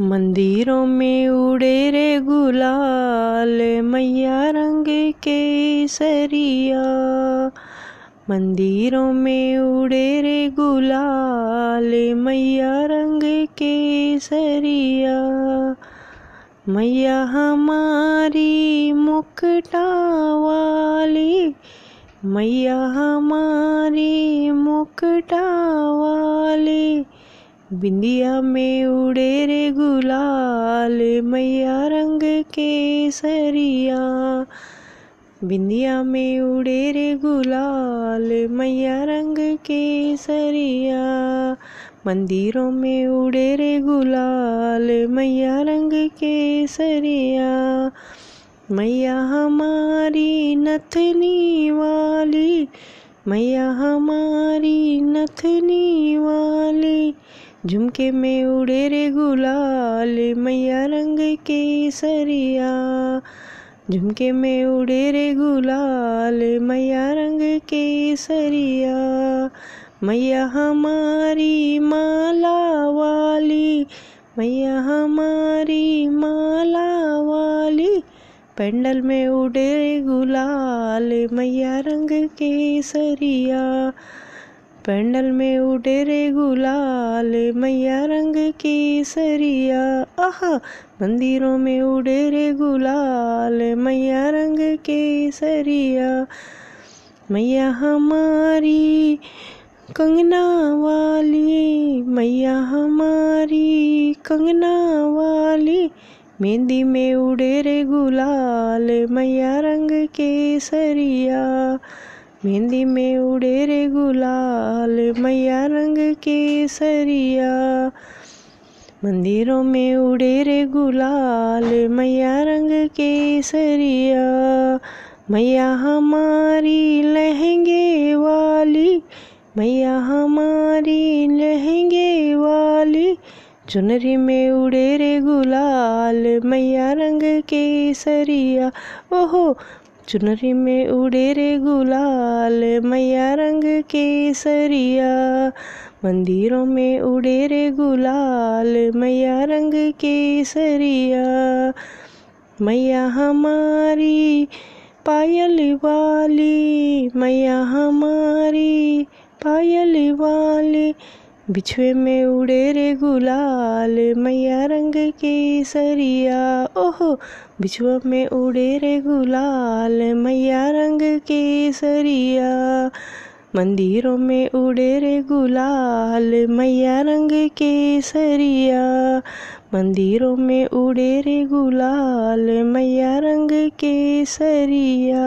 मंदिरों में उड़े रे गुलाल, मैया रंग के सरिया। मंदिरों में उड़े रे गुलाल, मैया रंग के सरिया। मैया हमारी मुकटा वाली मैया हमारी मुकटा वाली बिंदिया में उड़े रे गुलाल, मैया रंग के सरिया। बिंदिया में उड़े रे गुलाल, मैया रंग के सरिया। मंदिरों में उड़े रे गुलाल, मैया रंग के सरिया। मैया हमारी नथनी वाली मैया हमारी नथनी वाली, झुमके में उड़े रे गुलाल, मैया रंग के सरिया झुमके में उड़े रे गुलाल, मैया रंग के सरिया मैया हमारी माला वाली, मैया हमारी माला वाली पेंडल में उड़े गुलाल मैया रंग के सरिया पेंडल में उड़े रे गुलाल मैया रंग के सरिया आहा, मंदिरों में उड़े रे गुलाल मैया रंग के सरिया मैया हमारी कंगना वाली, मैया हमारी कंगना वाली। मेहंदी में उड़े रे गुलाल, मैया रंग के सरिया मेहंदी में उड़े रे गुलाल, मैया रंग के सरिया मंदिरों में उड़े रे गुलाल, मैया रंग के सरिया मैया हमारी लहंगे वाली, मैया हमारी लहंगे वाली। चुनरी में उड़े रे गुलाल, मैया रंग के सरिया ओहो, चुनरी में उड़े रे गुलाल, मैया रंग के सरिया मंदिरों में उड़े रे गुलाल, मैया रंग के सरिया मैया हमारी पायल वाली, मैया हमारी पायल वाली। बिछुए में उड़े रे गुलाल, मैया रंग के सरिया। ओहो, बिछुआ में उड़े रे गुलाल, मैया रंग के सरिया। मंदिरों में उड़े रे गुलाल, मैया रंग के सरिया। मंदिरों में उड़े रे गुलाल, मैया रंग के सरिया।